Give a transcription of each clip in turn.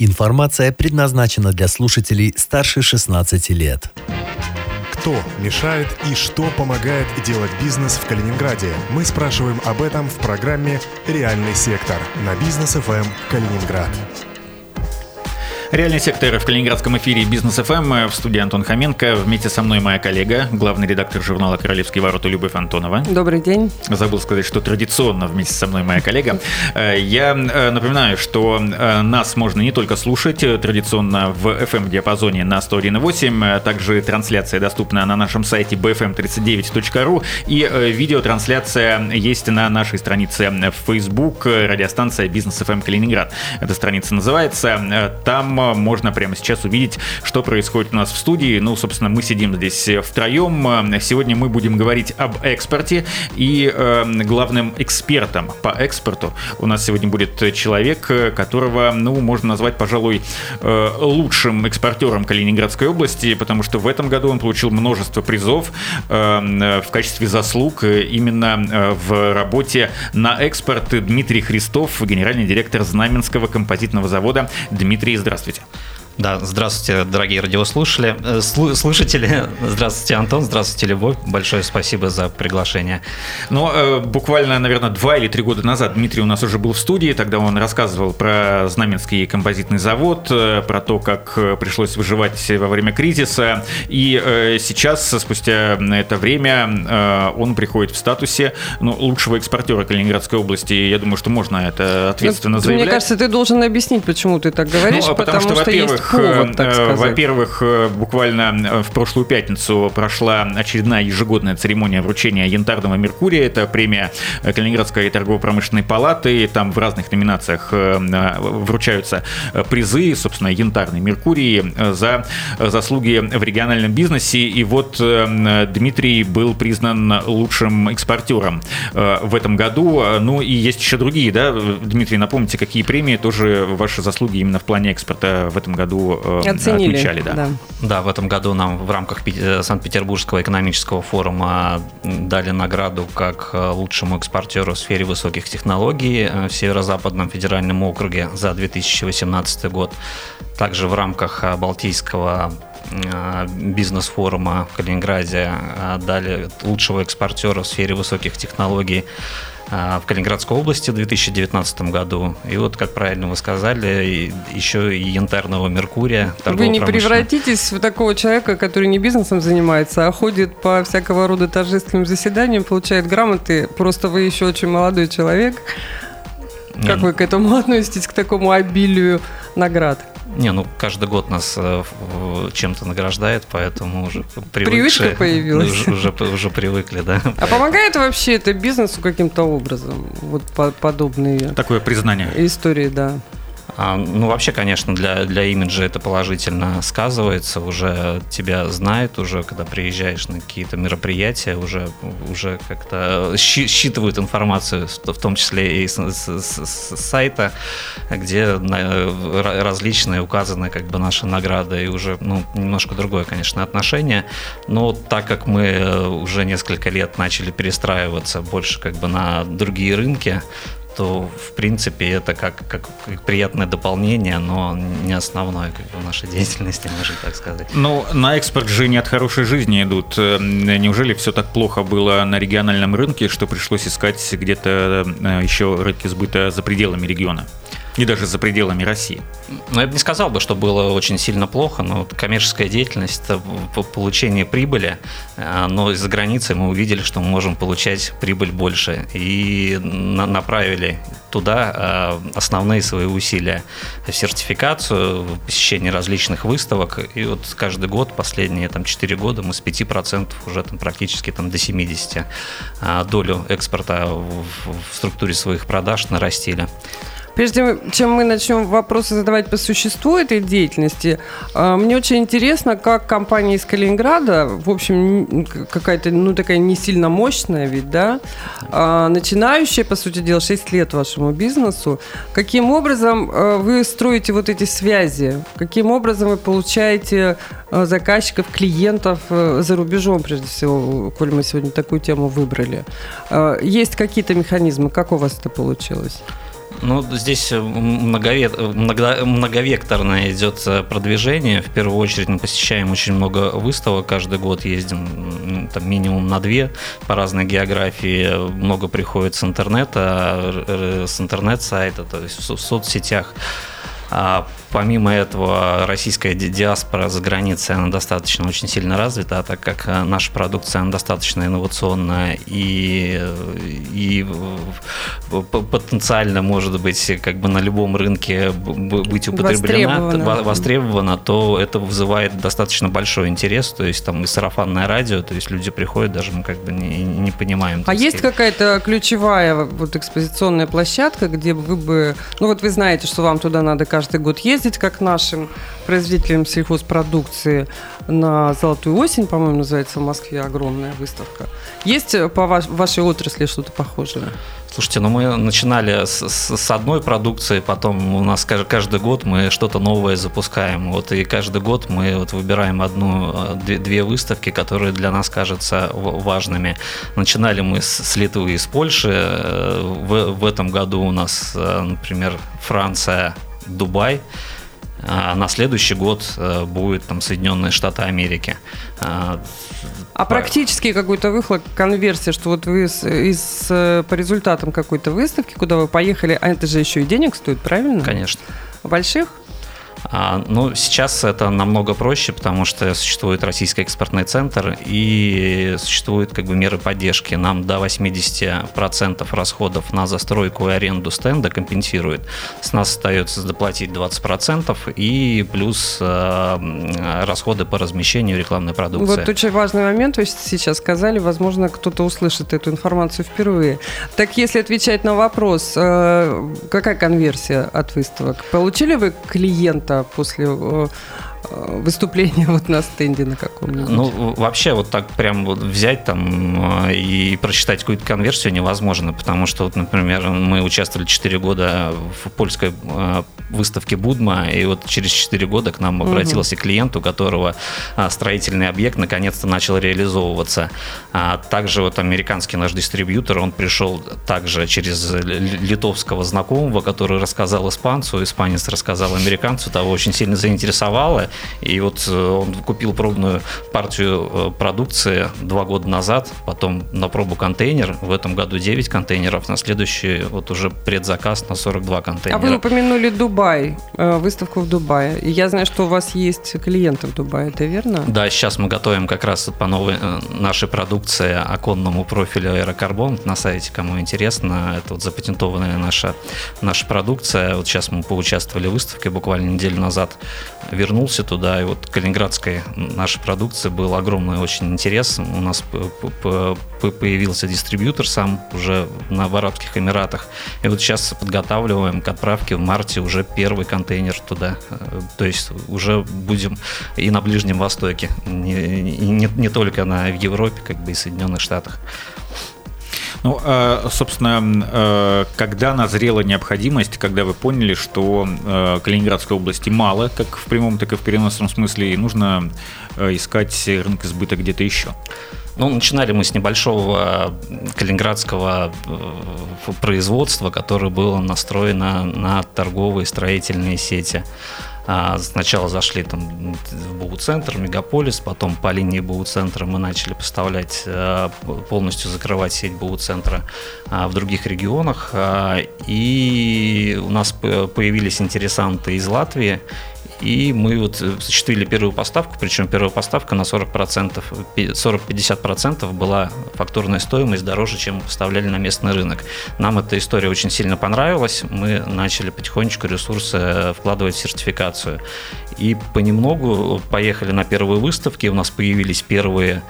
Информация предназначена для слушателей старше 16 лет. Кто мешает и что помогает делать бизнес в Калининграде? Мы спрашиваем об этом в программе «Реальный сектор» на бизнес ФМ Калининград. Реальный сектор в Калининградском эфире Бизнес ФМ в студии Антон Хоменко. Вместе со мной моя коллега, главный редактор журнала «Королевские ворота» Любовь Антонова. Добрый день. Забыл сказать, что традиционно вместе со мной моя коллега. Э, я э, напоминаю, что э, нас можно не только слушать традиционно в FM-диапазоне на 101.8, также трансляция доступна на нашем сайте bfm39.ru и видеотрансляция есть на нашей странице в Facebook радиостанция «Бизнес ФМ Калининград». Эта страница называется. Там можно прямо сейчас увидеть, что происходит у нас в студии. Ну, собственно, мы сидим здесь втроем. Сегодня мы будем говорить об экспорте и э, главным экспертом по экспорту у нас сегодня будет человек, которого, ну, можно назвать, пожалуй, э, лучшим экспортером Калининградской области, потому что в этом году он получил множество призов э, в качестве заслуг именно э, в работе на экспорт. Дмитрий Христов, генеральный директор Знаменского композитного завода. Дмитрий, здравствуйте. Здравствуйте. Да, здравствуйте, дорогие радиослушатели. Э, слушатели, здравствуйте, Антон, здравствуйте, Любовь. Большое спасибо за приглашение. Ну, э, буквально, наверное, два или три года назад Дмитрий у нас уже был в студии, тогда он рассказывал про Знаменский композитный завод, э, про то, как пришлось выживать во время кризиса. И сейчас, спустя это время, он приходит в статусе ну, лучшего экспортера Калининградской области. Я думаю, что можно это ответственно ну, заявлять. Мне кажется, ты должен объяснить, почему ты так говоришь, ну, потому, потому что, что во-первых, повод, так э, Во-первых, э, буквально э, в прошлую пятницу прошла очередная ежегодная церемония вручения янтарного Меркурия. Это премия Калининградской торгово-промышленной палаты. Там в разных номинациях вручаются призы, собственно, янтарный Меркурий за заслуги в региональном бизнесе. И вот Дмитрий был признан лучшим экспортером в этом году. Ну и есть еще другие, да? Дмитрий, напомните, какие премии тоже ваши заслуги именно в плане экспорта в этом году году э, Оценили, отмечали. Да. Да. да, в этом году нам в рамках э, Санкт-Петербургского экономического форума дали награду как э, лучшему экспортеру в сфере высоких технологий в Северо-Западном федеральном округе за 2018 год. Также в рамках Балтийского бизнес-форума в Калининграде дали лучшего экспортера в сфере высоких технологий в Калининградской области в 2019 году. И вот, как правильно вы сказали, еще и янтарного Меркурия. Вы не превратитесь в такого человека, который не бизнесом занимается, а ходит по всякого рода торжественным заседаниям, получает грамоты. Просто вы еще очень молодой человек. Как вы к этому относитесь, к такому обилию наград? Не, ну каждый год нас э, чем-то награждает, поэтому уже привычка появилась. Уже, уже, уже привыкли, да. А помогает вообще это бизнесу каким-то образом? Вот подобные такое признание истории, да. А, ну, вообще, конечно, для, для имиджа это положительно сказывается. Уже тебя знают, уже когда приезжаешь на какие-то мероприятия, уже, уже как-то считывают информацию, в том числе и с, с, с сайта, где различные указаны как бы наши награды, и уже ну, немножко другое, конечно, отношение. Но так как мы уже несколько лет начали перестраиваться больше как бы на другие рынки, то в принципе это как, как, приятное дополнение, но не основное как бы, в нашей деятельности, можно так сказать. Ну, на экспорт же не от хорошей жизни идут. Э, неужели все так плохо было на региональном рынке, что пришлось искать где-то э, еще рынки сбыта за пределами региона? И даже за пределами России. Ну, я бы не сказал бы, что было очень сильно плохо, но коммерческая деятельность – это получение прибыли, э, но из-за границы мы увидели, что мы можем получать прибыль больше, и направили туда э, основные свои усилия в сертификацию, в посещение различных выставок, и вот каждый год, последние там 4 года, мы с 5% уже там практически там до 70% э, долю экспорта в структуре своих продаж нарастили. Прежде чем мы начнем вопросы задавать по существу этой деятельности, а, мне очень интересно, как компания из Калининграда, в общем, какая-то, ну, такая не сильно мощная ведь, да, а, начинающая, по сути дела, 6 лет вашему бизнесу, каким образом а, вы строите вот эти связи, каким образом вы получаете заказчиков, клиентов за рубежом, прежде всего, коль мы сегодня такую тему выбрали. Есть какие-то механизмы, как у вас это получилось? Ну, здесь многовек, много, многовекторное идет э, продвижение. В первую очередь мы посещаем очень много выставок. Каждый год ездим там, минимум на две по разной географии. Много приходит с интернета, с интернет-сайта, то есть в соцсетях. А помимо этого, российская диаспора за границей, она достаточно очень сильно развита, так как э, наша продукция, она достаточно инновационная и, и потенциально может быть как бы на любом рынке быть употреблена, востребована, востребована то это вызывает достаточно большой интерес, то есть там и сарафанное радио, то есть люди приходят, даже мы как бы не, не понимаем. А есть какая-то ключевая вот экспозиционная площадка, где вы бы, ну вот вы знаете, что вам туда надо каждый год ездить, как нашим производителям сельхозпродукции на Золотую осень, по-моему, называется в Москве огромная выставка. Есть по вашей отрасли что-то похожее? Слушайте, ну мы начинали с, с, с одной продукции, потом у нас каждый год мы что-то новое запускаем. Вот и каждый год мы вот выбираем одну, э, две, две выставки, которые для нас кажутся важными. Начинали мы с, с Литвы и с Польши. Э, в, в этом году у нас, э, например, Франция, Дубай. А на следующий год э, будет там Соединенные Штаты Америки. А, а практически какой-то выхлоп, конверсия, что вот вы из, из, э, по результатам какой-то выставки, куда вы поехали, а это же еще и денег стоит, правильно? Конечно. Больших? А, ну, сейчас это намного проще, потому что существует Российский экспортный центр и существуют как бы меры поддержки. Нам до 80% расходов на застройку и аренду стенда компенсирует. С нас остается доплатить 20% и плюс э, расходы по размещению рекламной продукции. Вот очень важный момент вы сейчас сказали. Возможно, кто-то услышит эту информацию впервые. Так если отвечать на вопрос, э, какая конверсия от выставок? Получили вы клиента после э, Э, выступление вот на стенде на каком-нибудь? Ну, вообще вот так прям вот взять там э, и прочитать какую-то конверсию невозможно, потому что, вот, например, мы участвовали 4 года в польской э, выставке Будма, и вот через 4 года к нам обратился угу. клиент, у которого строительный объект наконец-то начал реализовываться. А также вот американский наш дистрибьютор, он пришел также через литовского знакомого, который рассказал испанцу, испанец рассказал американцу, того очень сильно заинтересовало, и вот э, он купил пробную партию э, продукции два года назад, потом на пробу контейнер, в этом году 9 контейнеров, на следующий вот уже предзаказ на 42 контейнера. А вы упомянули Дубай, э, выставку в Дубае. Я знаю, что у вас есть клиенты в Дубае, это верно? Да, сейчас мы готовим как раз по новой нашей продукции оконному профилю аэрокарбон на сайте, кому интересно. Это вот запатентованная наша, наша продукция. Вот сейчас мы поучаствовали в выставке буквально неделю назад. Вернулся туда, и вот калининградской нашей продукции был огромный очень интерес. У нас появился дистрибьютор сам уже на в Арабских Эмиратах. И вот сейчас подготавливаем к отправке в марте уже первый контейнер туда. Э, то есть уже будем и на Ближнем Востоке, не, не, не только на, в Европе, как бы и Соединенных Штатах. Ну, а, собственно, э, когда назрела необходимость, когда вы поняли, что э, Калининградской области мало, как в прямом, так и в переносном смысле, и нужно э, искать рынок сбыта где-то еще? Ну, начинали мы с небольшого калининградского производства, которое было настроено на торговые строительные сети. А, сначала зашли там в БУ-центр, Мегаполис, потом по линии БУ-центра мы начали поставлять, э, полностью закрывать сеть БУ-центра а, в других регионах. А, и у нас появились интересанты из Латвии, и мы вот осуществили первую поставку, причем первая поставка на 40%, 40-50% была фактурная стоимость дороже, чем поставляли на местный рынок. Нам эта история очень сильно понравилась, мы начали потихонечку ресурсы вкладывать в сертификацию. И понемногу поехали на первые выставки, у нас появились первые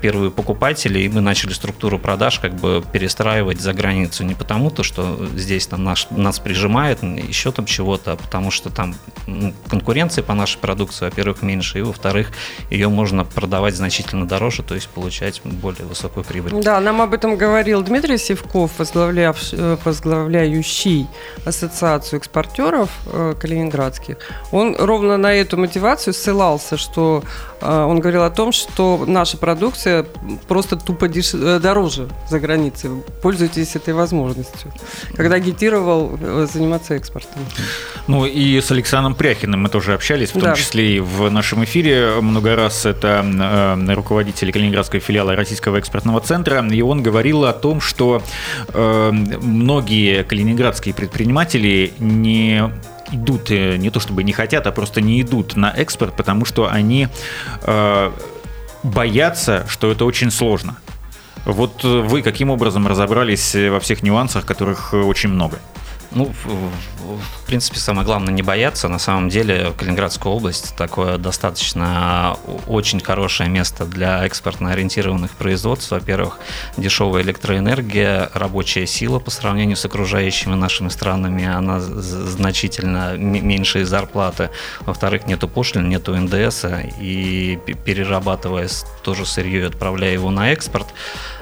первые покупатели, и мы начали структуру продаж как бы перестраивать за границу. Не потому, то, что здесь там наш, нас прижимает, еще там чего-то, а потому что там ну, конкуренции по нашей продукции, во-первых, меньше, и во-вторых, ее можно продавать значительно дороже, то есть получать более высокую прибыль. Да, нам об этом говорил Дмитрий Севков, э, возглавляющий Ассоциацию экспортеров э, калининградских. Он ровно на эту мотивацию ссылался, что э, он говорил о том, что наша продукция просто тупо деш... Э, дороже за границей. Пользуйтесь этой возможностью. Когда агитировал э, заниматься экспортом. Ну и с Александром Пряхиным мы тоже общались, в том да. числе и в нашем эфире много раз. Это э, руководитель Калининградского филиала Российского экспортного центра, и он говорил о том, что э, многие калининградские предприниматели не идут, э, не то чтобы не хотят, а просто не идут на экспорт, потому что они э, боятся, что это очень сложно. Вот вы каким образом разобрались во всех нюансах, которых очень много? Ну, в принципе, самое главное не бояться. На самом деле Калининградская область такое достаточно очень хорошее место для экспортно ориентированных производств. Во-первых, дешевая электроэнергия, рабочая сила по сравнению с окружающими нашими странами, она значительно меньшие зарплаты. Во-вторых, нету пошлин, нету НДС, и перерабатывая тоже сырье и отправляя его на экспорт,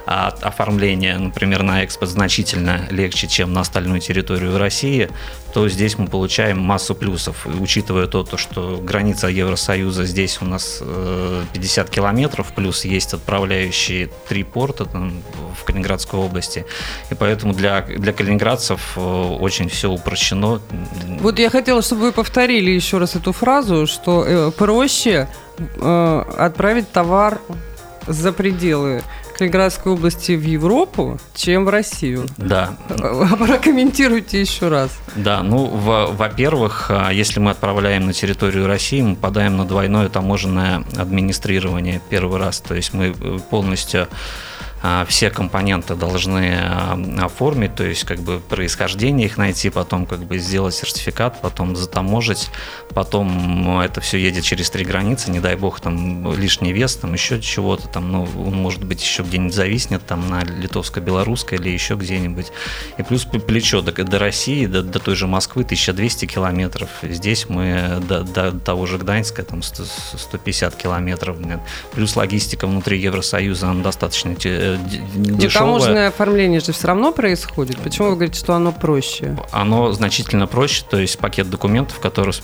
а оформление, например, на экспорт значительно легче, чем на остальную территорию России, то здесь мы получаем массу плюсов. Учитывая то, то, что граница Евросоюза здесь у нас 50 э, километров, плюс есть отправляющие три порта там, в Калининградской области. И поэтому для, для калининградцев э, очень все упрощено. Вот я хотела, чтобы вы повторили еще раз эту фразу, что э, проще отправить товар за пределы Калининградской области в Европу, чем в Россию. Да. Прокомментируйте еще раз. Да, ну, во-первых, а, если мы отправляем на территорию России, мы подаем на двойное таможенное администрирование первый раз. То есть мы э, полностью а, все компоненты должны а, оформить, то есть как бы происхождение их найти, потом как бы сделать сертификат, потом затаможить, потом это все едет через три границы, не дай бог там лишний вес, там еще чего-то там, ну, он может быть еще где-нибудь зависнет там на литовско-белорусской или еще где-нибудь. И плюс плечо до, до России, до, до той же Москвы 1200 километров. Здесь мы до, до того же Гданьска там 150 километров. Плюс логистика внутри Евросоюза, она достаточно дешевое. Но таможенное оформление же все равно происходит. Почему вы говорите, что оно проще? Оно значительно проще, то есть пакет документов, который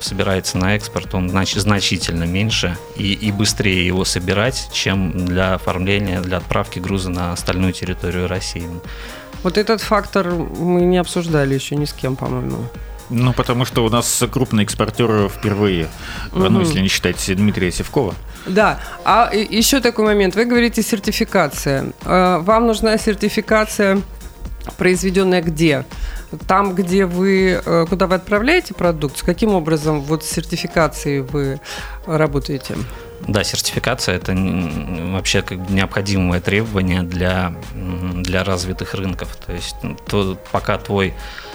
собирается на экспорт, он значит, значительно меньше и, и быстрее его собирать, чем для оформления, для отправки груза на остальную территорию России. Вот этот фактор мы не обсуждали еще ни с кем, по-моему. Ну, потому что у нас крупный экспортер впервые, угу. ну, если не считать Дмитрия Севкова. Да, а еще такой момент. Вы говорите сертификация. Э, вам нужна сертификация, произведенная где? Там, где вы, э, куда вы отправляете продукцию, каким образом вот с сертификацией вы работаете? Да, сертификация это вообще как бы необходимое требование для, для развитых рынков. То есть то, пока твой а,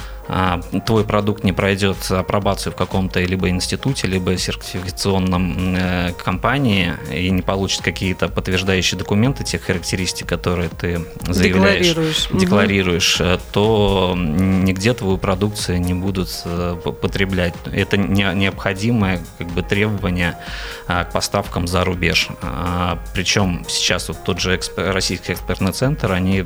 твой продукт не пройдет апробацию в каком-то либо институте, либо сертификационном э, компании и не получит какие-то подтверждающие документы тех характеристик, которые ты заявляешь, декларируешь, декларируешь угу. то нигде твою продукцию не будут э, потреблять. Это необходимое как бы требование к поставкам за рубеж. А, Причем сейчас вот тот же экспер, российский экспертный центр, они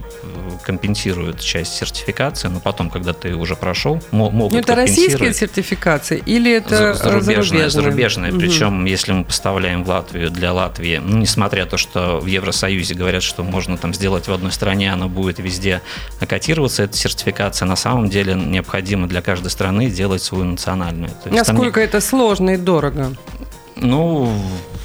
компенсируют часть сертификации, но потом, когда ты уже прошел прошел, могут Но это российская сертификация или это зарубежная? Зарубежная, зарубежная. Угу. причем если мы поставляем в Латвию, для Латвии, ну, несмотря на то, что в Евросоюзе говорят, что можно там сделать в одной стране, она будет везде котироваться, эта сертификация, на самом деле необходимо для каждой страны делать свою национальную. То есть, Насколько не... это сложно и дорого? Ну,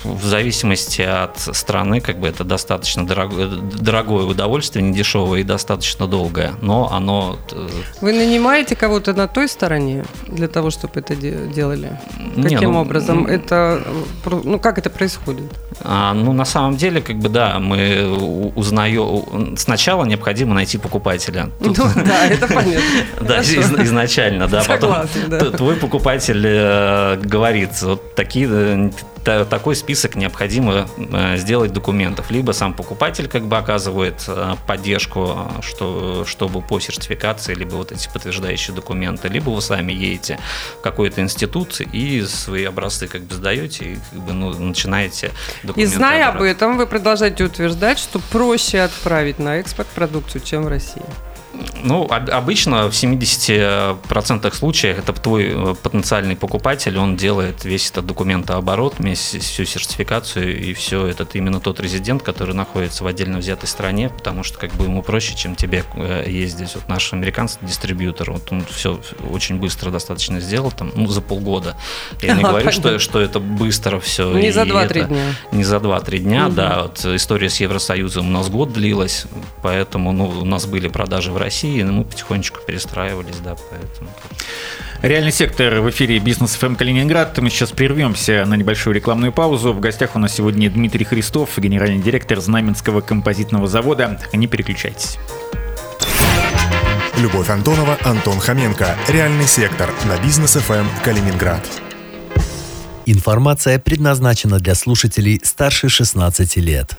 в зависимости от страны, как бы это достаточно дорогое, дорогое удовольствие, не дешевое и достаточно долгое, но оно... Э, Вы нанимаете кого-то на той стороне для того, чтобы это делали? Каким не, ну, образом? Это, ну, как это происходит? А, ну, на самом деле, как бы, да, мы узнаем... Сначала необходимо найти покупателя. Ну, да, это понятно. Да, изначально, да. Потом твой покупатель э, говорит, вот такие э, такой список необходимо э, сделать документов. Либо сам покупатель как бы оказывает э, поддержку, что, чтобы по сертификации, либо вот эти подтверждающие документы, либо вы сами едете в какой-то институт и свои образцы как бы сдаете и как бы, ну, начинаете. И зная об этом, вы продолжаете утверждать, что проще отправить на экспорт продукцию, чем в России. Ну, обычно в 70% случаев это твой э, потенциальный покупатель, он делает весь этот документооборот, всю сертификацию, и все, этот именно тот резидент, который находится в отдельно взятой стране, потому что как бы ему проще, чем тебе э, ездить. Вот наш американский дистрибьютор, вот он все очень быстро достаточно сделал, там, ну, за полгода. Я не говорю, что, что это быстро все. Не за 2-3 дня. Не за 2-3 дня, угу. да. Вот история с Евросоюзом у нас год длилась, поэтому ну, у нас были продажи в России, но мы потихонечку перестраивались, да, поэтому... Реальный сектор в эфире Бизнес ФМ Калининград. Мы сейчас прервемся на небольшую рекламную паузу. В гостях у нас сегодня Дмитрий Христов, генеральный директор Знаменского композитного завода. Не переключайтесь. Любовь Антонова, Антон Хоменко. Реальный сектор на Бизнес ФМ Калининград. Информация предназначена для слушателей старше 16 лет.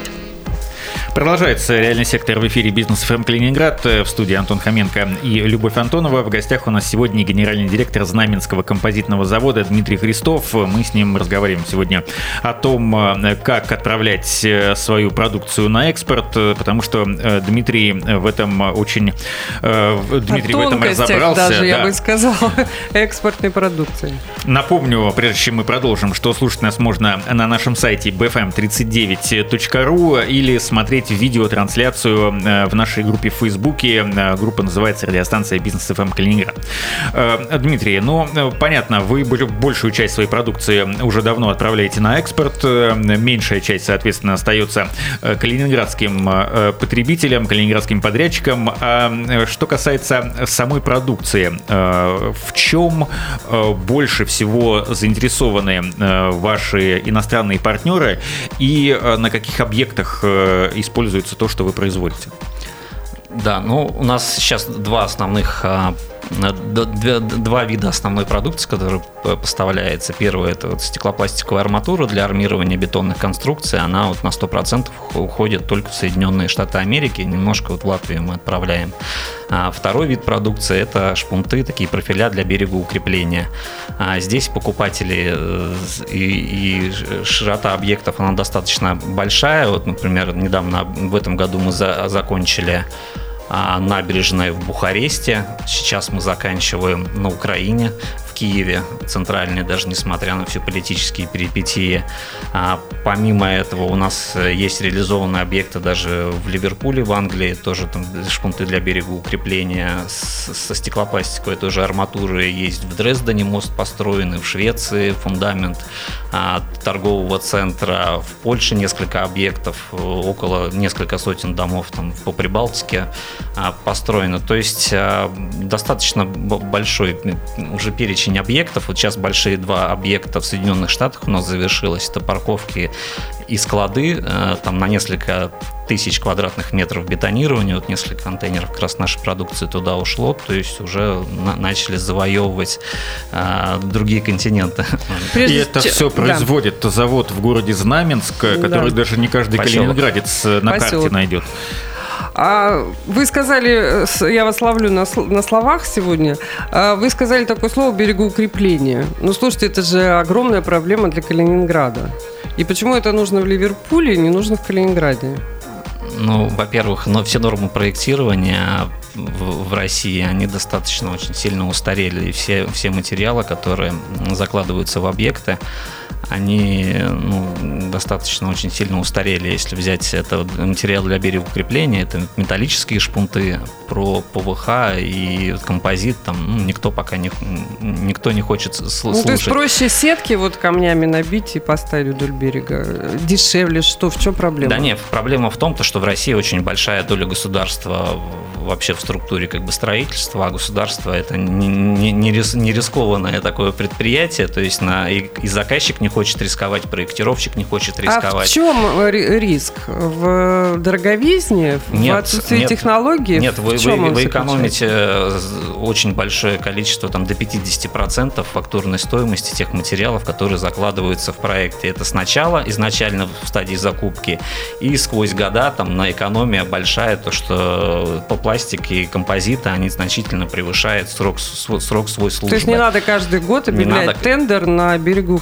Продолжается реальный сектор в эфире Бизнес ФМ Калининград. В студии Антон Хоменко и Любовь Антонова. В гостях у нас сегодня генеральный директор Знаменского композитного завода Дмитрий Христов. Мы с ним разговариваем сегодня о том, как отправлять свою продукцию на экспорт, потому что э, Дмитрий в этом очень э, Дмитрий в этом разобрался. даже, да. я бы сказала, экспортной продукции. Напомню, прежде чем мы продолжим, что слушать нас можно на нашем сайте bfm39.ru или смотреть смотреть видеотрансляцию э, в нашей группе в Фейсбуке. Э, группа называется «Радиостанция Бизнес ФМ Калининград». Э, Дмитрий, ну, понятно, вы большую часть своей продукции уже давно отправляете на экспорт. Меньшая часть, соответственно, остается калининградским потребителям, калининградским подрядчикам. А что касается самой продукции, в чем больше всего заинтересованы ваши иностранные партнеры и на каких объектах используются используется то, что вы производите? Да, ну у нас сейчас два основных а, два вида основной продукции, которая поставляется. Первое – это вот стеклопластиковая арматура для армирования бетонных конструкций. Она вот на 100% уходит только в Соединенные Штаты Америки. Немножко вот в Латвию мы отправляем. А второй вид продукции – это шпунты, такие профиля для берегоукрепления. А здесь покупатели э, и, и широта объектов, она достаточно большая. Вот, например, недавно в этом году мы за, закончили набережной в Бухаресте. Сейчас мы заканчиваем на Украине, Киеве, центральной, даже несмотря на все политические перипетии. А, помимо этого у нас есть реализованные объекты даже в Ливерпуле, в Англии, тоже там шпунты для берегоукрепления со стеклопластиковой тоже арматуры есть в Дрездене мост построенный, в Швеции фундамент а, торгового центра, в Польше несколько объектов, около несколько сотен домов там по Прибалтике а, построено. То есть а, достаточно большой уже перечень объектов. Вот сейчас большие два объекта в Соединенных Штатах у нас завершилось. Это парковки и склады, а, там на несколько тысяч квадратных метров бетонирования, вот несколько контейнеров как раз нашей продукции туда ушло, то есть уже на- начали завоевывать а, другие континенты. Прежде и это все производит да. завод в городе Знаменск, который да. даже не каждый Поселок. калининградец на Поселок. карте найдет. А вы сказали, я вас ловлю на, на словах сегодня, а вы сказали такое слово берегоукрепление. Ну, слушайте, это же огромная проблема для Калининграда. И почему это нужно в Ливерпуле, не нужно в Калининграде? Ну, во-первых, но все нормы проектирования в, в России, они достаточно очень сильно устарели. И все, все материалы, которые закладываются в объекты, они ну, достаточно очень сильно устарели. Если взять это материал для берегоукрепления, это металлические шпунты, про ПВХ и композит, там ну, никто пока не, никто не хочет слушать. Ну, то есть проще сетки вот камнями набить и поставить вдоль берега? Дешевле что? В чем проблема? Да нет, проблема в том, что в России очень большая доля государства вообще в структуре как бы строительства, а государство это не, не, не рискованное такое предприятие, то есть на, и, и заказчик не хочет рисковать, проектировщик не хочет рисковать. А в чем риск? В дороговизне? Нет, в отсутствии нет, технологий? Нет, вы, вы, вы экономите э, очень большое количество, там до 50% фактурной стоимости тех материалов, которые закладываются в проекте. Это сначала, изначально в стадии закупки, и сквозь года там на экономия большая, то что по пластике и композиты они значительно превышают срок, срок свой службы. То есть не надо каждый год Не объявлять надо. тендер на берегу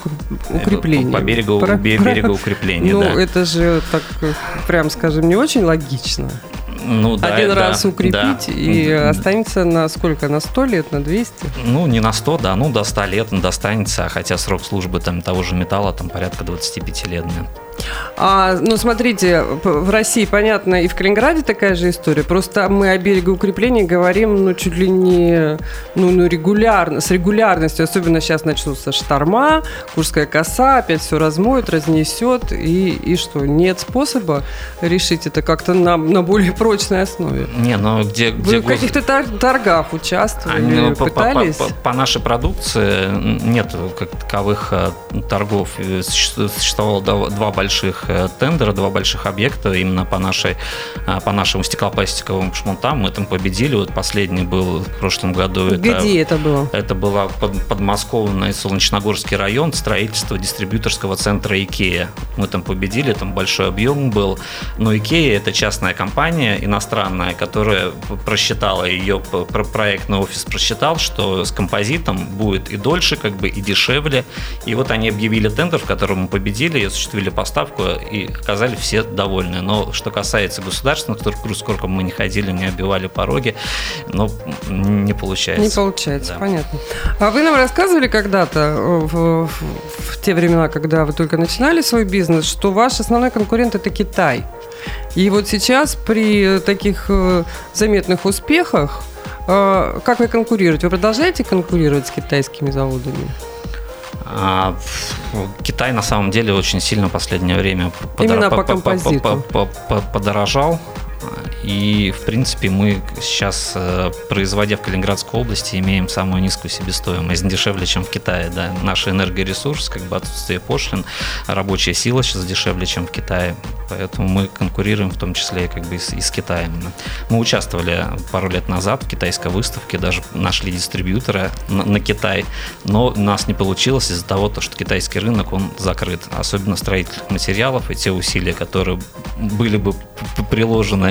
укрепления. По берегу, Про- бе- про- берегу укрепления, Ну, да. это же, так, прям скажем, не очень логично. Ну, да, Один да, раз укрепить да. и М, останется на сколько? На 100 лет, на 200? Ну, не на 100, да, ну, до 100 лет достанется, а хотя срок службы там того же металла там порядка 25 лет. да. А, ну, смотрите, в России, понятно, и в Калининграде такая же история. Просто мы о берегоукреплении говорим, ну, чуть ли не, ну, ну, регулярно, с регулярностью. Особенно сейчас начнутся шторма, Курская коса, опять все размоет, разнесет. И, и что, нет способа решить это как-то на, на более прочной основе? Не, ну где, Вы где в каких-то тор- торгах участвовали, Они, ну, по, по- пытались? по- по нашей продукции нет как таковых э, торгов. Э, суще- Существовало два два больших э, тендера, два больших объекта именно по, нашей, э, по нашим стеклопластиковым шмонтам. Мы там победили. Вот последний был в прошлом году. Это- Где это было? Это была под, подмосковный Солнечногорский район, строительство дистрибьюторского центра Икея. Мы там победили, там большой объем был. Но Икея это частная компания иностранная, которая просчитала ее про- проектный офис просчитал, что с композитом будет и дольше, как бы и дешевле. И вот они объявили тендер, в котором мы победили, и осуществили поставку, и оказали все довольны. Но что касается государственных структур, сколько мы не ходили, не обивали пороги, но не получается. Не получается, Да. понятно. А вы нам рассказывали когда-то, э, в, в- в те времена, когда вы только начинали свой бизнес, что ваш основной конкурент это Китай. И вот сейчас при таких э, заметных успехах, э, как вы конкурируете? Вы продолжаете конкурировать с китайскими заводами? А, Китай на самом деле очень сильно в последнее время Именно по по- по- композиту. по- по- по- подорожал. И, в принципе, мы сейчас, э, производя в Калининградской области, имеем самую низкую себестоимость, дешевле, чем в Китае. Да. Наш энергоресурс, как бы отсутствие пошлин, рабочая сила сейчас дешевле, чем в Китае. Поэтому мы конкурируем в том числе как бы и с, и с Китаем. Мы участвовали пару лет назад в китайской выставке, даже нашли дистрибьютора на, на Китай, но у нас не получилось из-за того, то, что китайский рынок, он закрыт. Особенно строительных материалов и те усилия, которые были бы п-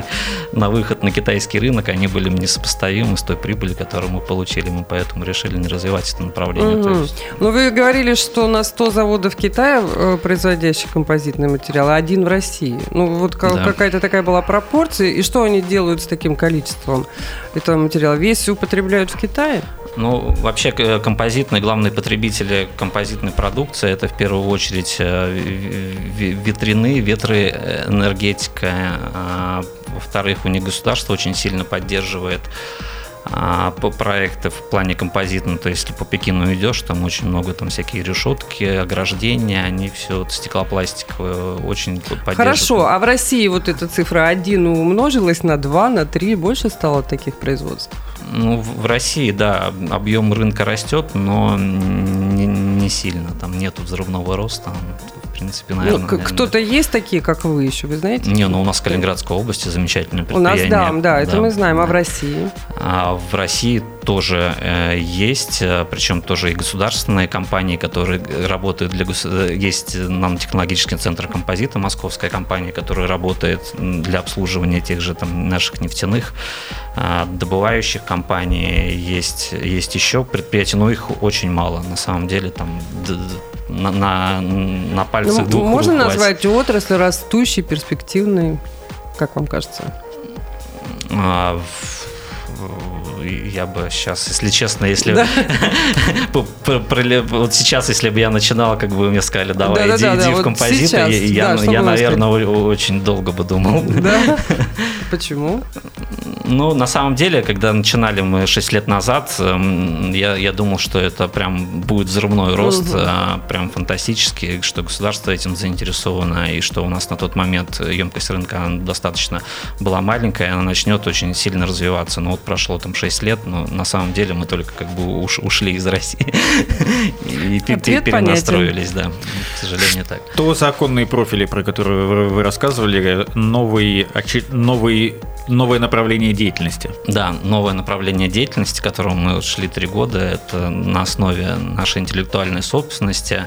приложены на выход на китайский рынок, они были несопоставимы с той прибылью, которую мы получили. Мы поэтому решили не развивать это направление. Мгм. есть Ну, вы говорили, что на 100 заводов Китая, э, производящих композитные материалы, один в России. Ну, вот Да. какая-то такая была пропорция. И что они делают с таким количеством этого материала? Весь употребляют в Китае? Ну, вообще э, композитные, главные потребители композитной продукции это в первую очередь э, ветряные, ветры, э, а, Во-вторых, у них государство очень сильно поддерживает по проекты в плане композитного. То есть, если по Пекину идешь, там очень много там всякие решетки, ограждения, они все стеклопластиковые очень поддерживают. Хорошо, а в России вот эта цифра 1 умножилась на 2, на 3, больше стало таких производств? Ну, в в России, да, объем рынка растет, но не, не сильно. Там нету взрывного роста. Принципе, Ну, наверное. наверное. кто-то есть такие, как вы еще, вы знаете? Не, ну у нас в Калининградской области замечательное У нас, предприятие. да, да, это мы знаем. А в да. России? А в России тоже э, есть, э, причем тоже и государственные компании, которые работают для гос- э, есть нанотехнологический центр композита, московская компания, которая работает для обслуживания тех же там наших нефтяных а, добывающих компаний, есть есть еще предприятия, но их очень мало на самом деле там на, на, на пальцах Ну, двух можно рук назвать отрасль растущей, перспективной, как вам кажется? А, в- я бы сейчас, если честно, если Да. вот сейчас, если бы я начинал, как бы вы мне сказали, давай иди, Да-да-да, иди в вот композиты, сейчас, я, да, я, что я, наверное, о- очень долго бы думал. Да? Почему? Ну, на самом деле, когда начинали мы 6 лет назад, эм, я, я думал, что это прям будет взрывной рост, угу. прям фантастический, что государство этим заинтересовано, и что у нас на тот момент емкость рынка достаточно была маленькая, она начнет очень сильно развиваться. Но вот прошло там 6 лет, но на самом деле мы только как бы уш, ушли из России и перенастроились, да, к сожалению, так. То законные профили, про которые вы рассказывали, новый, новый новое направление деятельности. Да, новое направление деятельности, которому мы шли три года, это на основе нашей интеллектуальной собственности.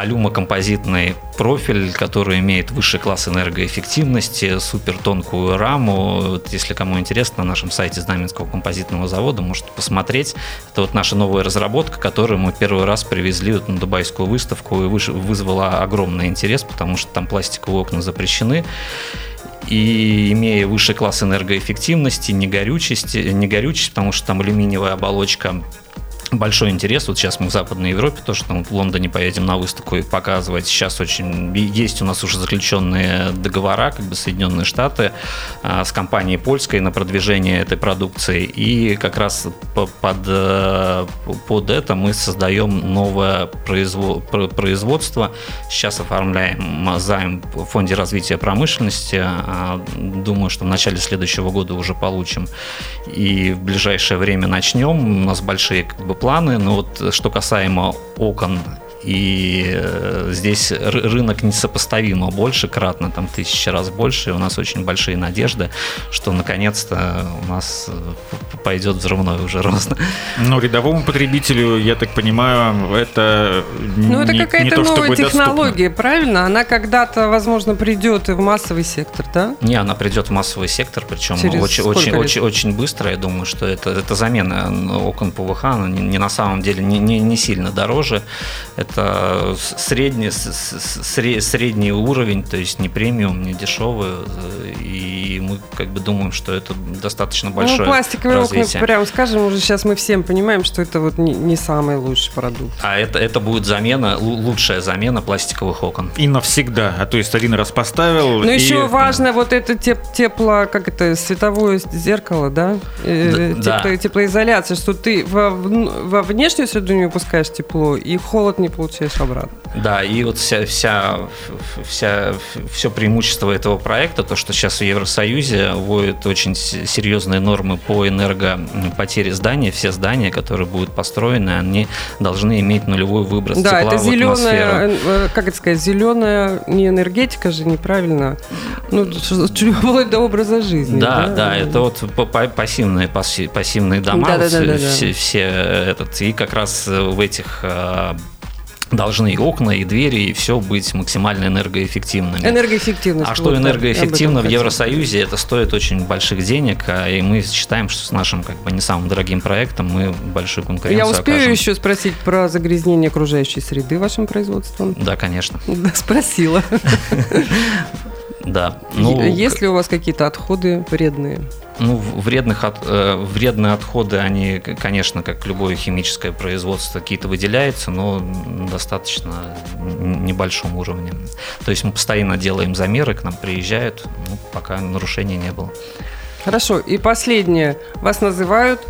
Алюмокомпозитный профиль, который имеет высший класс энергоэффективности, супер тонкую раму. Если кому интересно, на нашем сайте Знаменского композитного завода можете посмотреть. Это вот наша новая разработка, которую мы первый раз привезли вот на Дубайскую выставку и вызвала огромный интерес, потому что там пластиковые окна запрещены и имея высший класс энергоэффективности, не горючести, не горючесть, потому что там алюминиевая оболочка большой интерес. Вот сейчас мы в Западной Европе тоже там в Лондоне поедем на выставку и показывать. Сейчас очень есть у нас уже заключенные договора, как бы Соединенные Штаты а, с компанией польской на продвижение этой продукции. И как раз под, э, под это мы создаем новое производство. Сейчас оформляем займ в Фонде развития промышленности. А, думаю, что в начале следующего года уже получим. И в ближайшее время начнем. У нас большие как бы, планы, но вот что касаемо окон и э, здесь рынок несопоставимо больше, кратно, там тысячи раз больше, и у нас очень большие надежды, что наконец-то у нас э, пойдет взрывной уже рост. Но рядовому потребителю, я так понимаю, это Ну, это какая-то новая технология, доступно. правильно? Она когда-то, возможно, придет и в массовый сектор, да? Не, она придет в массовый сектор, причем Через очень, очень, очень, очень быстро. Я думаю, что это, это замена окон ПВХ, она не, не на самом деле не, не, не сильно дороже. Это это средний, средний уровень, то есть не премиум, не дешевый. И мы как бы думаем, что это достаточно ну, большое ну, пластиковые развитие. окна, прямо скажем, уже сейчас мы всем понимаем, что это вот не, не самый лучший продукт. А это, это будет замена, лучшая замена пластиковых окон. И навсегда. А то есть один раз поставил. Ну, и... еще важно вот это теп, тепло, как это, световое зеркало, да? Э, да, Тепло, да. Теплоизоляция, что ты во, во внешнюю среду не выпускаешь тепло, и холод не получаешь обратно. Да, и вот вся, вся, вся, все преимущество этого проекта, то, что сейчас в Евросоюзе вводят очень серьезные нормы по энергопотере здания, все здания, которые будут построены, они должны иметь нулевой выброс да, тепла это зеленая, э, э, как это сказать, зеленая не энергетика же, неправильно, ну, вплоть до образа жизни. Да, да, да это вот пассивные, пассивные дома, да, да, да, да, все, все этот, и как раз в этих э, должны и окна, и двери, и все быть максимально энергоэффективными. Энергоэффективность. А что энергоэффективно в Евросоюзе, это стоит очень больших денег, а, и мы считаем, что с нашим как бы не самым дорогим проектом мы большую конкуренцию Я успею окажем. еще спросить про загрязнение окружающей среды вашим производством? Да, конечно. Да, спросила. Да. Ну, Есть ли у вас какие-то отходы вредные? Ну, вредных от, э, вредные отходы, они, конечно, как любое химическое производство, какие-то выделяются, но достаточно небольшом уровне. То есть мы постоянно делаем замеры, к нам приезжают, ну, пока нарушений не было. Хорошо. И последнее. Вас называют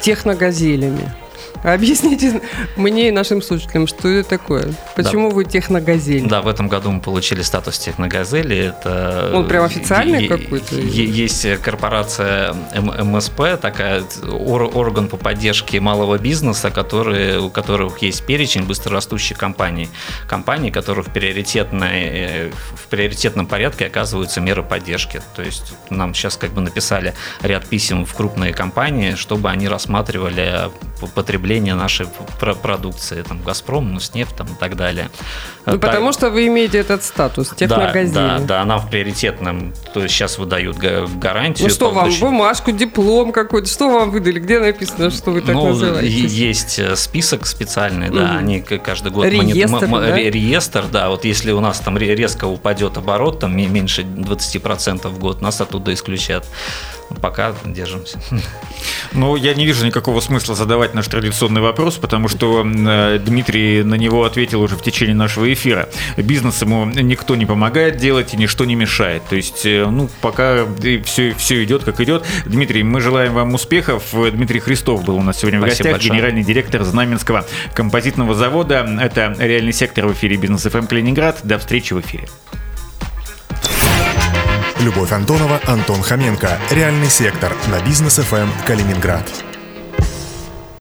техногазелями. Объясните мне и нашим слушателям, что это такое? Почему да. вы техногазель? Да, в этом году мы получили статус техногазели. Это Он прям официальный какой-то? Есть корпорация МСП, такая орган по поддержке малого бизнеса, который, у которых есть перечень быстрорастущих компаний. Компаний, которые в, приоритетной, э, в приоритетном порядке оказываются меры поддержки. То есть нам сейчас как бы написали ряд писем в крупные компании, чтобы они рассматривали потребление потребления нашей продукции, там, Газпром, Нуснефть там, и так далее. Ну, так, потому что вы имеете этот статус техногазели. Да, да, да, она в приоритетном, то есть сейчас выдают гарантию. Ну что вам, бумажку, диплом какой-то, что вам выдали, где написано, что вы так ну, называете? Есть э, список специальный, да, mm. они каждый год... Реестр, мони... да? Реестр, да, вот если у нас там резко упадет оборот, там меньше 20% в год, нас оттуда исключат пока держимся. Ну, я не вижу никакого смысла задавать задавать наш традиционный вопрос, потому что э, Дмитрий на него ответил уже в течение нашего эфира. Бизнес ему никто не помогает делать и ничто не мешает. То есть, э, ну, пока все, все идет, как идет. Дмитрий, мы желаем вам успехов. Дмитрий Христов был у нас сегодня в Спасибо гостях, большое. генеральный директор Знаменского композитного завода. Это реальный сектор в эфире Бизнес ФМ Калининград. До встречи в эфире. Любовь Антонова, Антон Хоменко. Реальный сектор на бизнес ФМ Калининград.